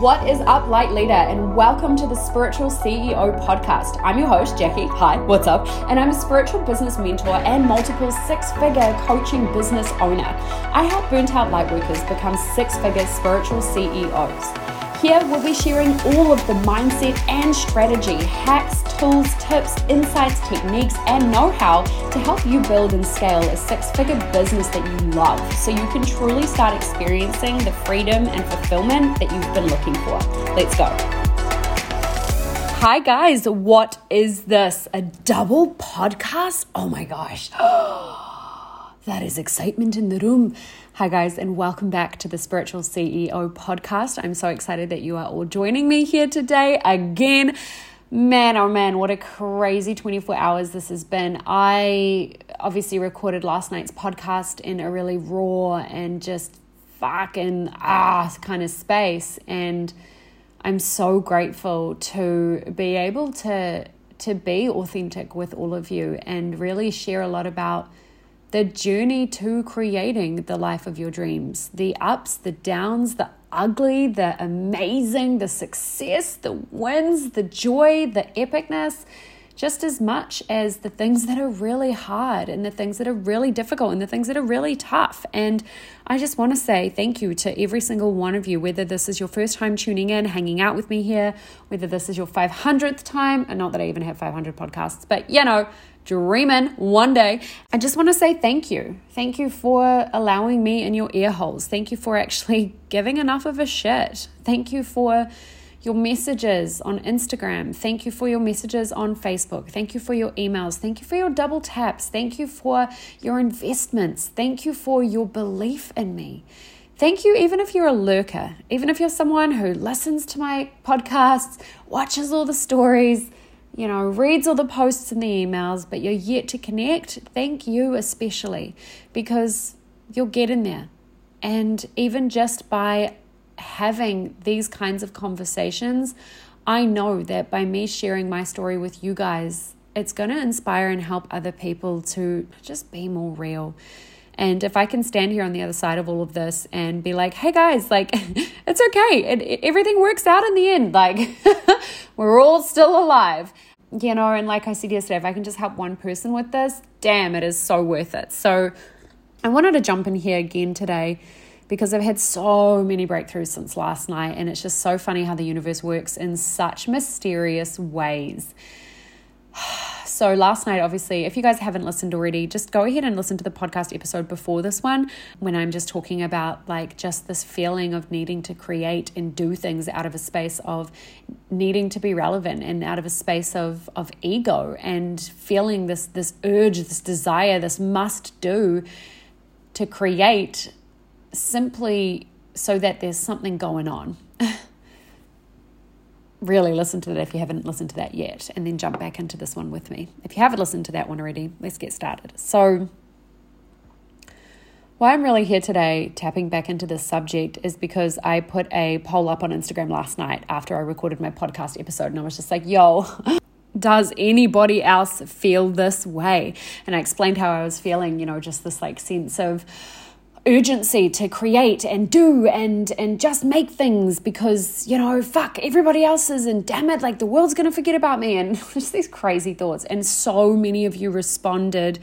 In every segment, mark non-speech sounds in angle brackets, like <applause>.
What is up, light leader, and welcome to the Spiritual CEO podcast. I'm your host, Jackie. Hi, what's up? And I'm a spiritual business mentor and multiple six figure coaching business owner. I help burnt out light workers become six figure spiritual CEOs. Here we'll be sharing all of the mindset and strategy, hacks, tools, tips, insights, techniques, and know how to help you build and scale a six figure business that you love so you can truly start experiencing the freedom and fulfillment that you've been looking for. Let's go. Hi, guys. What is this? A double podcast? Oh my gosh. <gasps> that is excitement in the room. Hi, guys, and welcome back to the Spiritual CEO podcast. I'm so excited that you are all joining me here today again. Man, oh man, what a crazy 24 hours this has been. I obviously recorded last night's podcast in a really raw and just fucking ah kind of space. And I'm so grateful to be able to to be authentic with all of you and really share a lot about the journey to creating the life of your dreams the ups, the downs, the ugly, the amazing, the success, the wins, the joy, the epicness, just as much as the things that are really hard and the things that are really difficult and the things that are really tough. And I just want to say thank you to every single one of you, whether this is your first time tuning in, hanging out with me here, whether this is your 500th time, and not that I even have 500 podcasts, but you know, dreaming one day. I just want to say thank you. Thank you for allowing me in your ear holes. Thank you for actually <laughs> giving enough of a shit. Thank you for your messages on Instagram. Thank you for your messages on Facebook. Thank you for your emails. Thank you for your double taps. Thank you for your investments. Thank you for your belief in me. Thank you, even if you're a lurker, even if you're someone who listens to my podcasts, watches all the stories, you know, reads all the posts and the emails, but you're yet to connect, thank you especially because you'll get in there. And even just by having these kinds of conversations, I know that by me sharing my story with you guys, it's going to inspire and help other people to just be more real. And if I can stand here on the other side of all of this and be like, hey guys, like, <laughs> it's okay. It, it, everything works out in the end. Like, <laughs> we're all still alive. You know, and like I said yesterday, if I can just help one person with this, damn, it is so worth it. So I wanted to jump in here again today because I've had so many breakthroughs since last night, and it's just so funny how the universe works in such mysterious ways. <sighs> So, last night, obviously, if you guys haven't listened already, just go ahead and listen to the podcast episode before this one when I'm just talking about like just this feeling of needing to create and do things out of a space of needing to be relevant and out of a space of, of ego and feeling this, this urge, this desire, this must do to create simply so that there's something going on. <laughs> really listen to that if you haven't listened to that yet, and then jump back into this one with me. If you haven't listened to that one already, let's get started. So, why I'm really here today, tapping back into this subject, is because I put a poll up on Instagram last night after I recorded my podcast episode, and I was just like, yo, <laughs> does anybody else feel this way? And I explained how I was feeling, you know, just this like sense of, urgency to create and do and and just make things because you know fuck everybody else is and damn it like the world's to forget about me and <laughs> just these crazy thoughts and so many of you responded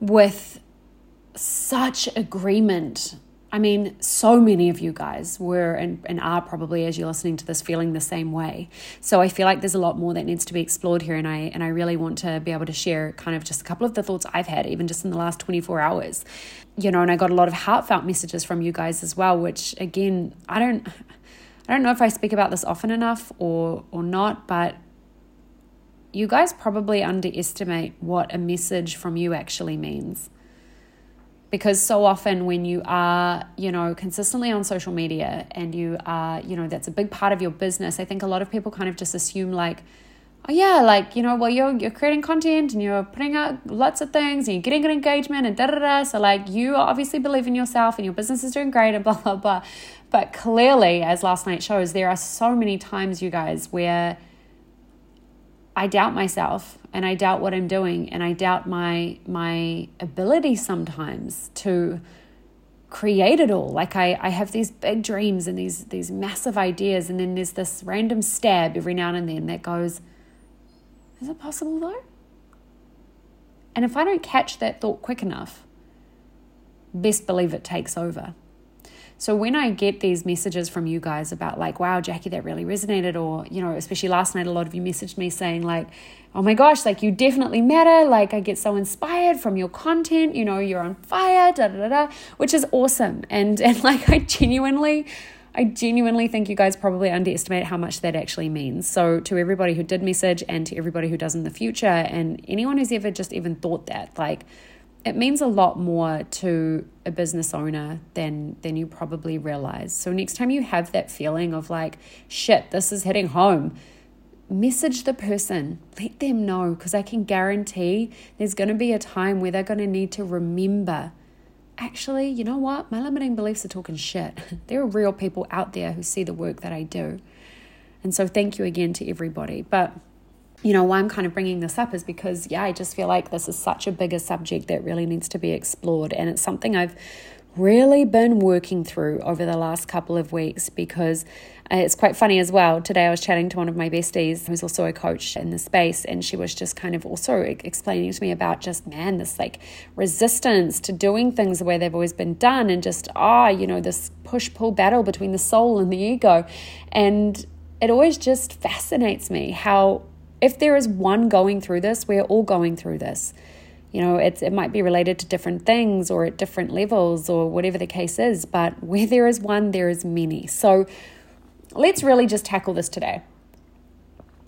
with such agreement I mean, so many of you guys were and, and are probably, as you're listening to this, feeling the same way. So I feel like there's a lot more that needs to be explored here, and I and I really want to be able to share kind of just a couple of the thoughts I've had, even just in the last 24 hours. You know, and I got a lot of heartfelt messages from you guys as well, which again, I don't I don't know if I speak about this often enough or or not, but you guys probably underestimate what a message from you actually means. Because so often when you are you know consistently on social media and you are you know that's a big part of your business i think a lot of people kind of just assume like Oh, yeah like you know well you're you're creating content and you're putting out lots of things and you're getting good engagement and da da da so like you obviously believe in yourself and your business is doing great and blah blah blah but clearly as last night shows there are so many times you guys where I doubt myself and I doubt what I'm doing and I doubt my my ability sometimes to create it all. Like I, I have these big dreams and these these massive ideas, and then there's this random stab every now and then that goes, Is it possible though? And if I don't catch that thought quick enough, best believe it takes over. So when I get these messages from you guys about like, wow, Jackie, that really resonated, or, you know, especially last night, a lot of you messaged me saying like, oh my gosh, like you definitely matter. Like I get so inspired from your content, you know, you're on fire, da da da da, which is awesome. And <laughs> and like I genuinely I genuinely think you guys probably underestimate how much that actually means. So, to everybody who did message and to everybody who does in the future, and anyone who's ever just even thought that, like, it means a lot more to a business owner than than you probably realize. So next time you have that feeling of like shit, this is hitting home, message the person. Let them know because I can guarantee there's going to be a time where they're going to need to remember actually, you know what? My limiting beliefs are talking shit. <laughs> there are real people out there who see the work that I do. And so thank you again to everybody. But you know, why I'm kind of bringing this up is because, yeah, I just feel like this is such a bigger subject that really needs to be explored. And it's something I've really been working through over the last couple of weeks because uh, it's quite funny as well. Today I was chatting to one of my besties who's also a coach in the space, and she was just kind of also explaining to me about just, man, this like resistance to doing things the way they've always been done, and just, ah, oh, you know, this push pull battle between the soul and the ego. And it always just fascinates me how if there is one going through this, we're all going through this. You know, it's, it might be related to different things or at different levels or whatever the case is, but where there is one, there is many. So let's really just tackle this today.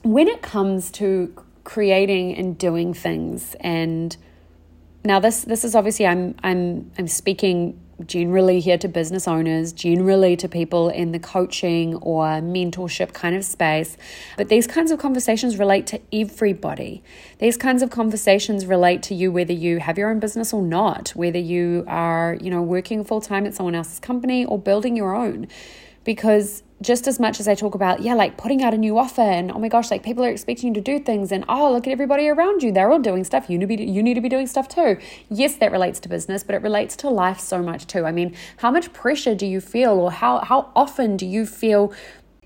When it comes to creating and doing things and now this this is obviously I'm I'm I'm speaking generally here to business owners, generally to people in the coaching or mentorship kind of space. But these kinds of conversations relate to everybody. These kinds of conversations relate to you whether you have your own business or not, whether you are, you know, working full time at someone else's company or building your own. Because just as much as I talk about, yeah, like putting out a new offer and oh my gosh, like people are expecting you to do things and oh, look at everybody around you. They're all doing stuff. You need to be, you need to be doing stuff too. Yes, that relates to business, but it relates to life so much too. I mean, how much pressure do you feel or how, how often do you feel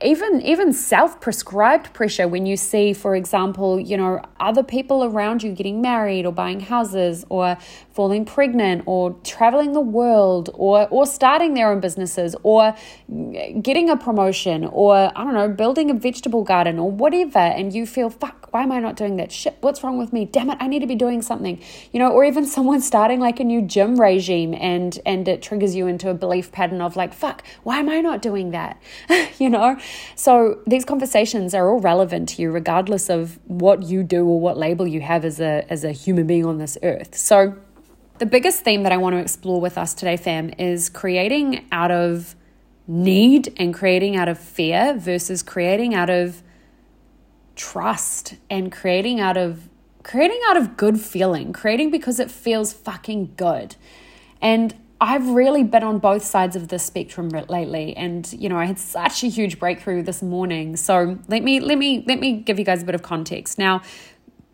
even even self-prescribed pressure when you see for example you know other people around you getting married or buying houses or falling pregnant or traveling the world or or starting their own businesses or getting a promotion or I don't know building a vegetable garden or whatever and you feel fuck why am I not doing that? Shit what's wrong with me? Damn it I need to be doing something. You know or even <laughs> someone starting like a new gym regime and and it triggers you into a belief pattern of like fuck why am I not doing that? <laughs> You know? So these conversations are all relevant to you regardless of what you do or what label you have as a as a human being on this earth. So the biggest theme that I want to explore with us today, fam, is creating out of need and creating out of fear versus creating out of trust and creating out of creating out of good feeling, creating because it feels fucking good. And I've really been on both sides of the spectrum lately and you know I had such a huge breakthrough this morning. So let me let me let me give you guys a bit of context. Now,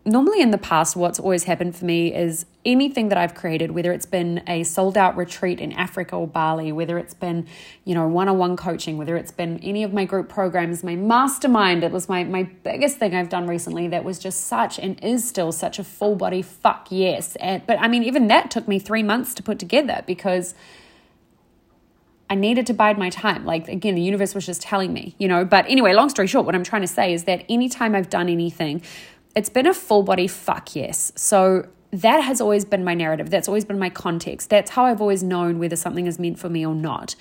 normally in the past, what's always happened for me is anything that I've created, whether it's been a sold out retreat in Africa or Bali, whether it's been, you know, one on one coaching, whether it's been any of my group programs, my mastermind, it was my, my biggest thing I've done recently that was just such and is still such a full body fuck yes. And, but I mean, even that took me three months to put together because. I needed to bide my time. Like, again, the universe was just telling me, you know. But anyway, long story short, what I'm trying to say is that anytime I've done anything, it's been a full body fuck yes. So that has always been my narrative. That's always been my context. That's how I've always known whether something is meant for me or not.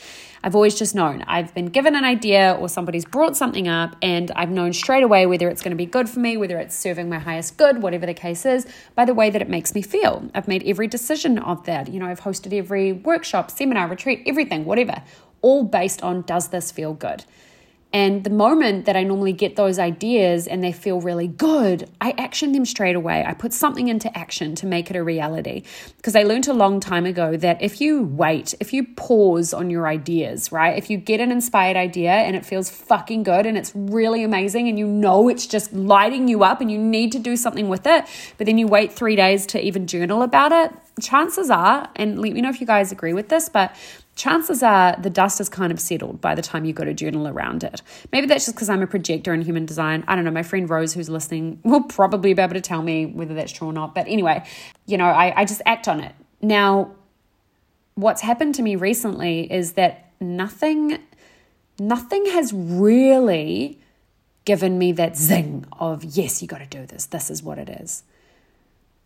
I've always just known. I've been given an idea or somebody's brought something up, and I've known straight away whether it's going to be good for me, whether it's serving my highest good, whatever the case is, by the way that it makes me feel. I've made every decision of that. You know, I've hosted every workshop, seminar, retreat, everything, whatever, all based on does this feel good? And the moment that I normally get those ideas and they feel really good, I action them straight away. I put something into action to make it a reality. Because I learned a long time ago that if you wait, if you pause on your ideas, right? If you get an inspired idea and it feels fucking good and it's really amazing and you know it's just lighting you up and you need to do something with it, but then you wait three days to even journal about it, chances are, and let me know if you guys agree with this, but chances are the dust is kind of settled by the time you got a journal around it. Maybe that's just because I'm a projector in human design. I don't know. My friend Rose, who's listening, <laughs> will probably be able to tell me whether that's true or not. But anyway, you know, I, I just act on it. Now, what's happened to me recently is that nothing, nothing has really given me that zing of, yes, you got to do this. This is what it is.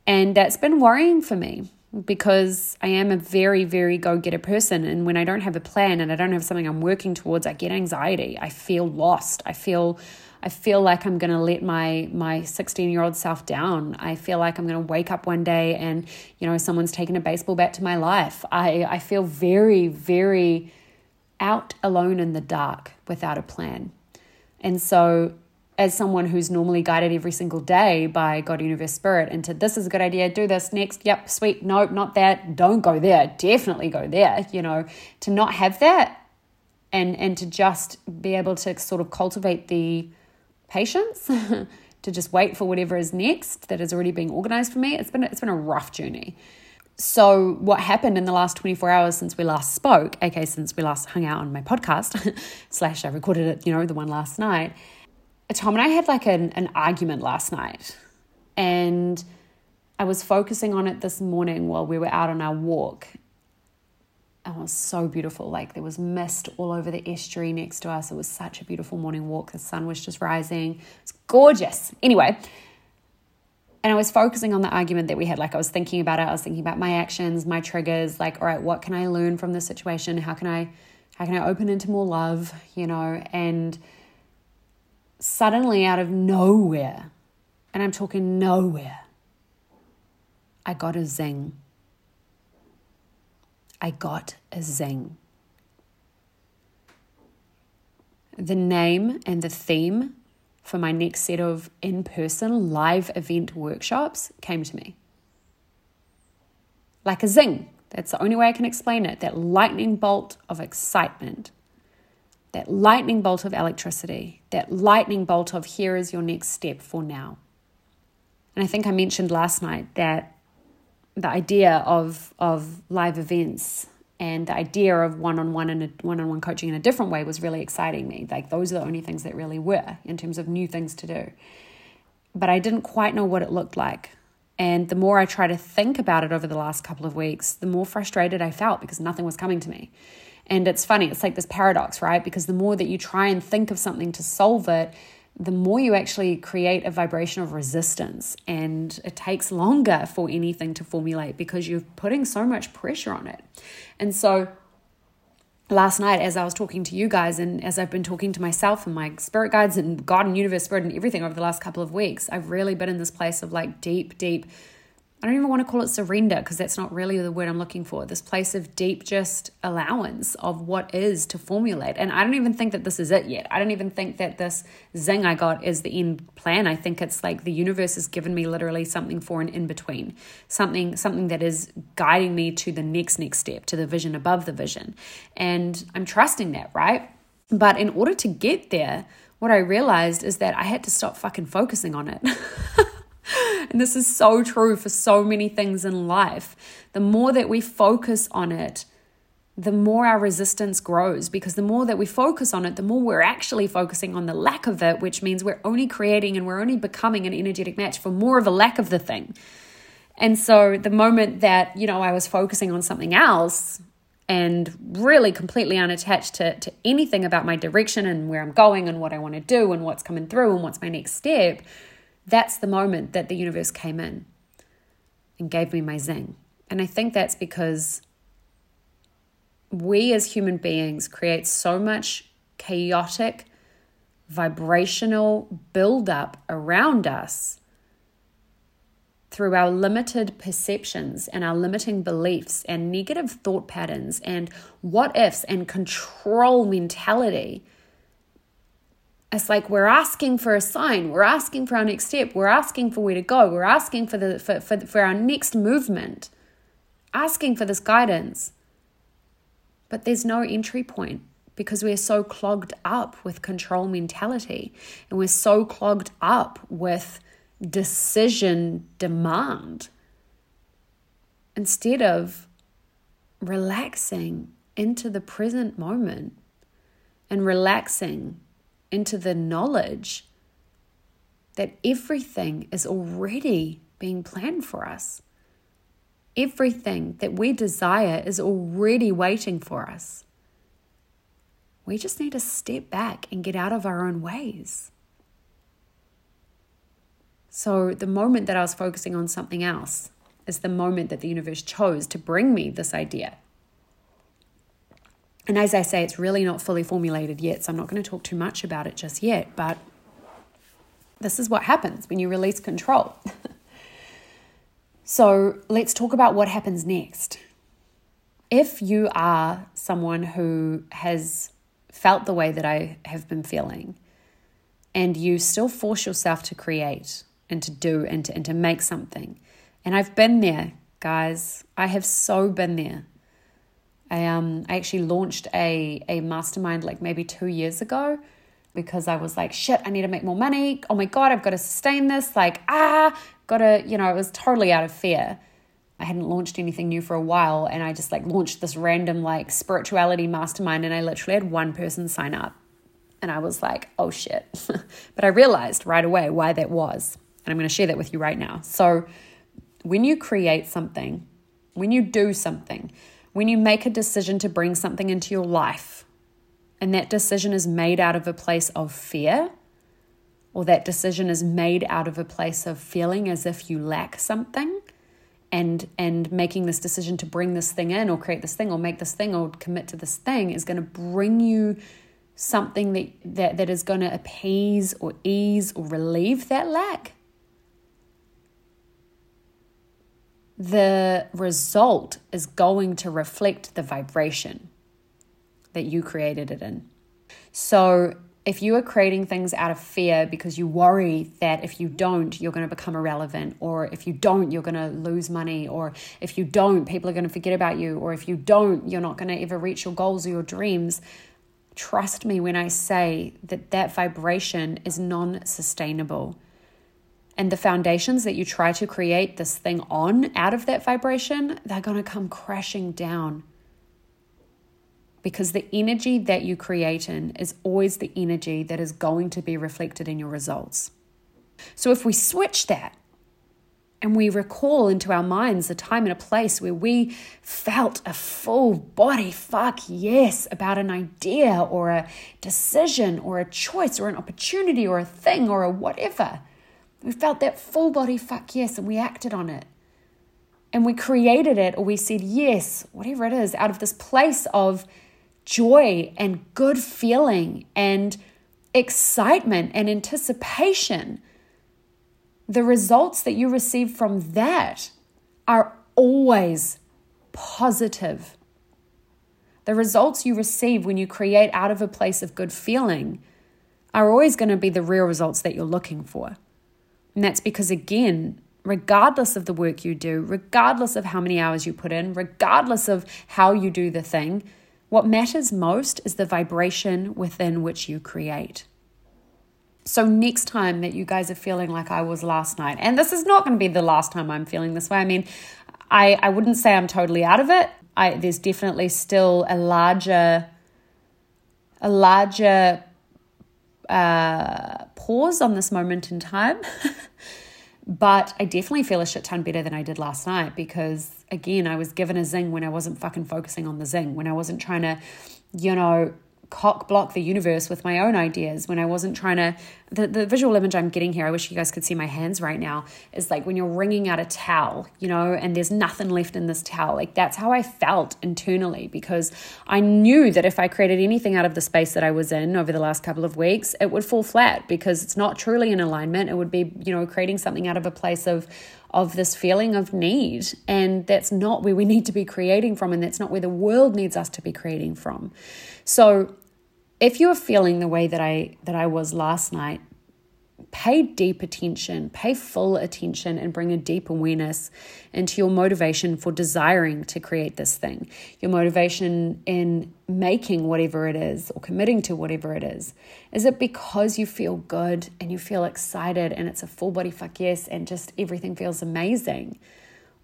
And that's been worrying for me because I am a very, very go getter person. And when I don't have a plan and I don't have something I'm working towards, I get anxiety. I feel lost. I feel. I feel like I'm going to let my my 16 year old self down. I feel like I'm going to wake up one day and you know someone's taken a baseball bat to my life. I I feel very very out alone in the dark without a plan. And so as someone who's normally guided every single day by God, Universe, Spirit into this is a good idea, do this next, yep, sweet, nope, not that, don't go there, definitely go there, you know, to not have that and and to just be able to sort of cultivate the patience <laughs> to just wait for whatever is next that is already being organized for me. It's been it's been a rough journey. So what happened in the last 24 hours since we last spoke, aka since we last hung out on my podcast, <laughs> slash I recorded it, you know, the one last night Tom and I had like an, an argument last night, and I was focusing on it this morning while we were out on our walk. And it was so beautiful. Like there was mist all over the estuary next to us. It was such a beautiful morning walk. The sun was just rising. It's gorgeous. Anyway, and I was focusing on the argument that we had. Like I was thinking about it. I was thinking about my actions, my triggers. Like, all right, what can I learn from this situation? How can I, how can I open into more love? You know, and suddenly out of nowhere, and I'm talking nowhere, I got a zing. I got a zing. The name and the theme for my next set of in person live event workshops came to me. Like a zing. That's the only way I can explain it. That lightning bolt of excitement that lightning bolt of electricity, that lightning bolt of here is your next step for now. And I think I mentioned last night that the idea of, of live events and the idea of one-on-one and one-on-one coaching in a different way was really exciting me. Like those are the only things that really were in terms of new things to do. But I didn't quite know what it looked like. And the more I tried to think about it over the last couple of weeks, the more frustrated I felt because nothing was coming to me. And it's funny, it's like this paradox, right? Because the more that you try and think of something to solve it, the more you actually create a vibration of resistance. And it takes longer for anything to formulate because you're putting so much pressure on it. And so, last night, as I was talking to you guys, and as I've been talking to myself and my spirit guides and God and universe spirit and everything over the last couple of weeks, I've really been in this place of like deep, deep I don't even want to call it surrender because that's not really the word I'm looking for. This place of deep just allowance of what is to formulate. And I don't even think that this is it yet. I don't even think that this zing I got is the end plan. I think it's like the universe has given me literally something for an in between, something something that is guiding me to the next next step, to the vision above the vision. And I'm trusting that, right? But in order to get there, what I realized is that I had to stop fucking focusing on it. <laughs> <laughs> And this is so true for so many things in life. The more that we focus on it, the more our resistance grows because the more that we focus on it, the more we're actually focusing on the lack of it, which means we're only creating and we're only becoming an energetic match for more of a lack of the thing. And so the moment that, you know, I was focusing on something else and really completely unattached to, to anything about my direction and where I'm going and what I want to do and what's coming through and what's my next step, that's the moment that the universe came in and gave me my zing. And I think that's because we as human beings create so much chaotic, vibrational buildup around us through our limited perceptions and our limiting beliefs and negative thought patterns and what ifs and control mentality it's like we're asking for a sign we're asking for our next step we're asking for where to go we're asking for the for, for, for our next movement asking for this guidance. But there's no entry point because we're so clogged up with control mentality and we're so clogged up with decision demand instead of relaxing into the present moment and relaxing into the knowledge that everything is already being planned for us. Everything that we desire is already waiting for us. We just need to step back and get out of our own ways. So, the moment that I was focusing on something else is the moment that the universe chose to bring me this idea. And as I say, it's really not fully formulated yet, so I'm not going to talk too much about it just yet, but this is what happens when you release control. <laughs> so let's talk about what happens next. If you are someone who has felt the way that I have been feeling, and you still force yourself to create and to do and to, and to make something, and I've been there, guys, I have so been there. I um I actually launched a a mastermind like maybe two years ago because I was like, shit, I need to make more money. Oh my God, I've got to sustain this. Like, ah, gotta, you know, it was totally out of fear. I hadn't launched anything new for a while and I just like launched this random like spirituality mastermind and I literally had one person sign up. And I was like, oh shit. <laughs> but I realized right away why that was. And I'm to share that with you right now. So, when you create something, when you do something, when you make a decision to bring something into your life, and that decision is made out of a place of fear, or that decision is made out of a place of feeling as if you lack something, and and making this decision to bring this thing in or create this thing or make this thing or commit to this thing is going to bring you something that, that that is going to appease or ease or relieve that lack the result is going to reflect the vibration that you created it in. So, if you are creating things out of fear because you worry that if you don't, you're going to become irrelevant, or if you don't, you're going to lose money, or if you don't, people are going to forget about you, or if you don't, you're not going to ever reach your goals or your dreams, trust me when I say that that vibration is non sustainable. And the foundations that you try to create this thing on out of that vibration, they're going to come crashing down because the energy that you create in is always the energy that is going to be reflected in your results. So if we switch that and we recall into our minds a time and a place where we felt a full body fuck yes about an idea or a decision or a choice or an opportunity or a thing or a whatever. We felt that full body fuck yes and we acted on it. And we created it or we said yes, whatever it is, out of this place of joy and good feeling and excitement and anticipation, the results that you receive from that are always positive. The results you receive when you create out of a place of good feeling are always going to be the real results that you're looking for. And that's because, again, regardless of the work you do, regardless of how many hours you put in, regardless of how you do the thing, what matters most is the vibration within which you create. So, next time that you guys are feeling like I was last night, and this is not going to be the last time I'm feeling this way, I mean, I, I wouldn't say I'm totally out of it. I, there's definitely still a larger, a larger uh, pause on this moment in time. <laughs> but I definitely feel a shit ton better than I did last night because again, I was given a zing when I wasn't fucking focusing on the zing, when I wasn't trying to, you know, cock block the universe with my own ideas when I wasn't trying to the, the visual image I'm getting here, I wish you guys could see my hands right now, is like when you're wringing out a towel, you know, and there's nothing left in this towel. Like that's how I felt internally because I knew that if I created anything out of the space that I was in over the last couple of weeks, it would fall flat because it's not truly in alignment. It would be, you know, creating something out of a place of of this feeling of need. And that's not where we need to be creating from, and that's not where the world needs us to be creating from. So if you're feeling the way that I that I was last night, pay deep attention, pay full attention, and bring a deep awareness into your motivation for desiring to create this thing, your motivation in making whatever it is or committing to whatever it is. Is it because you feel good and you feel excited and it's a full body fuck yes and just everything feels amazing?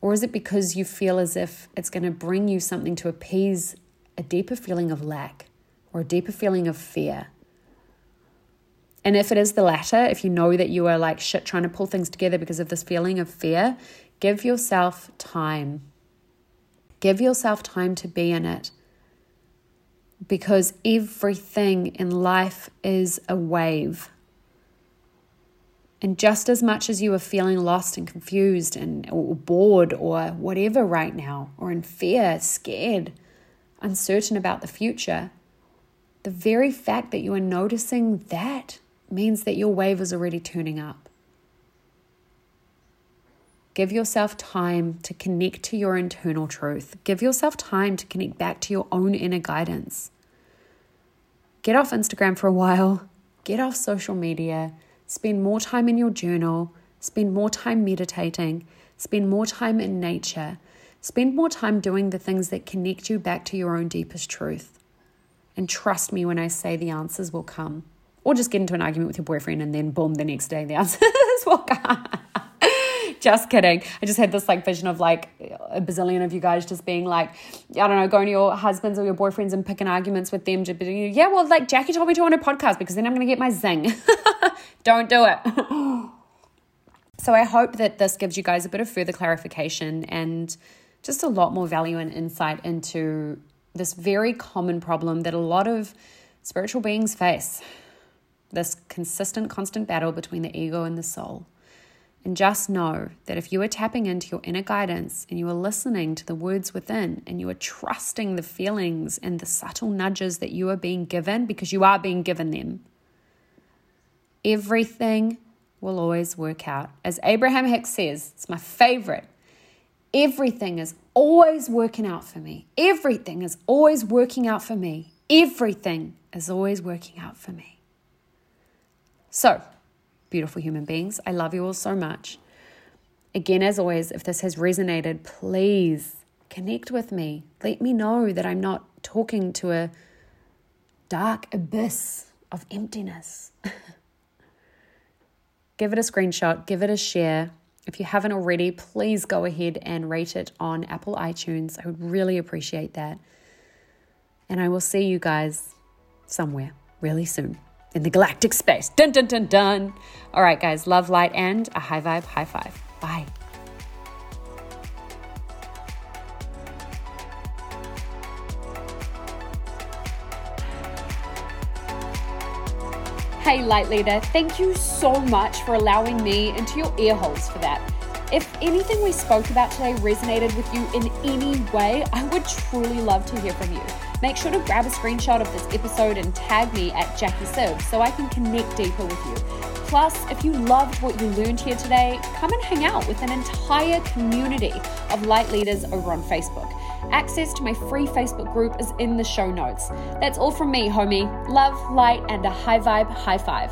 Or is it because you feel as if it's going to bring you something to appease a deeper feeling of lack or a deeper feeling of fear? And if it is the latter, if you know that you are like shit trying to pull things together because of this feeling of fear, give yourself time. Give yourself time to be in it. Because everything in life is a wave. And just as much as you are feeling lost and confused and or bored or whatever right now, or in fear, scared, uncertain about the future, the very fact that you are noticing that means that your wave is already turning up. Give yourself time to connect to your internal truth. Give yourself time to connect back to your own inner guidance. Get off Instagram for a while, get off social media, spend more time in your journal, spend more time meditating, spend more time in nature, spend more time doing the things that connect you back to your own deepest truth. And trust me when I say the answers will come. Or just get into an argument with your boyfriend and then boom, the next day the <laughs> answers will come. just kidding. I just had this like vision of like a bazillion of you guys just being like, I don't know, going to your husbands or your boyfriends and picking arguments with them. Yeah, well, like Jackie told me to on a podcast because then I'm going to get my zing. <laughs> don't do it. <gasps> so I hope that this gives you guys a bit of further clarification and just a lot more value and insight into this very common problem that a lot of spiritual beings face this consistent, constant battle between the ego and the soul. And just know that if you are tapping into your inner guidance and you are listening to the words within and you are trusting the feelings and the subtle nudges that you are being given because you are being given them, everything will always work out. As Abraham Hicks says, it's my favorite. Everything is always working out for me. Everything is always working out for me. Everything is always working out for me. So, beautiful human beings, I love you all so much. Again, as always, if this has resonated, please connect with me. Let me know that I'm not talking to a dark abyss of emptiness. <laughs> give it a screenshot, give it a share. If you haven't already, please go ahead and rate it on Apple iTunes. I would really appreciate that. And I will see you guys somewhere really soon in the galactic space. Dun dun dun dun. All right, guys, love, light, and a high vibe, high five. Bye. Hey, Light Leader, thank you so much for allowing me into your ear holes for that. If anything we spoke about today resonated with you in any way, I would truly love to hear from you. Make sure to grab a screenshot of this episode and tag me at Jackie Siv so I can connect deeper with you. Plus, if you loved what you learned here today, come and hang out with an entire community of light leaders over on Facebook. Access to my free Facebook group is in the show notes. That's all from me, homie. Love, light, and a high vibe high five.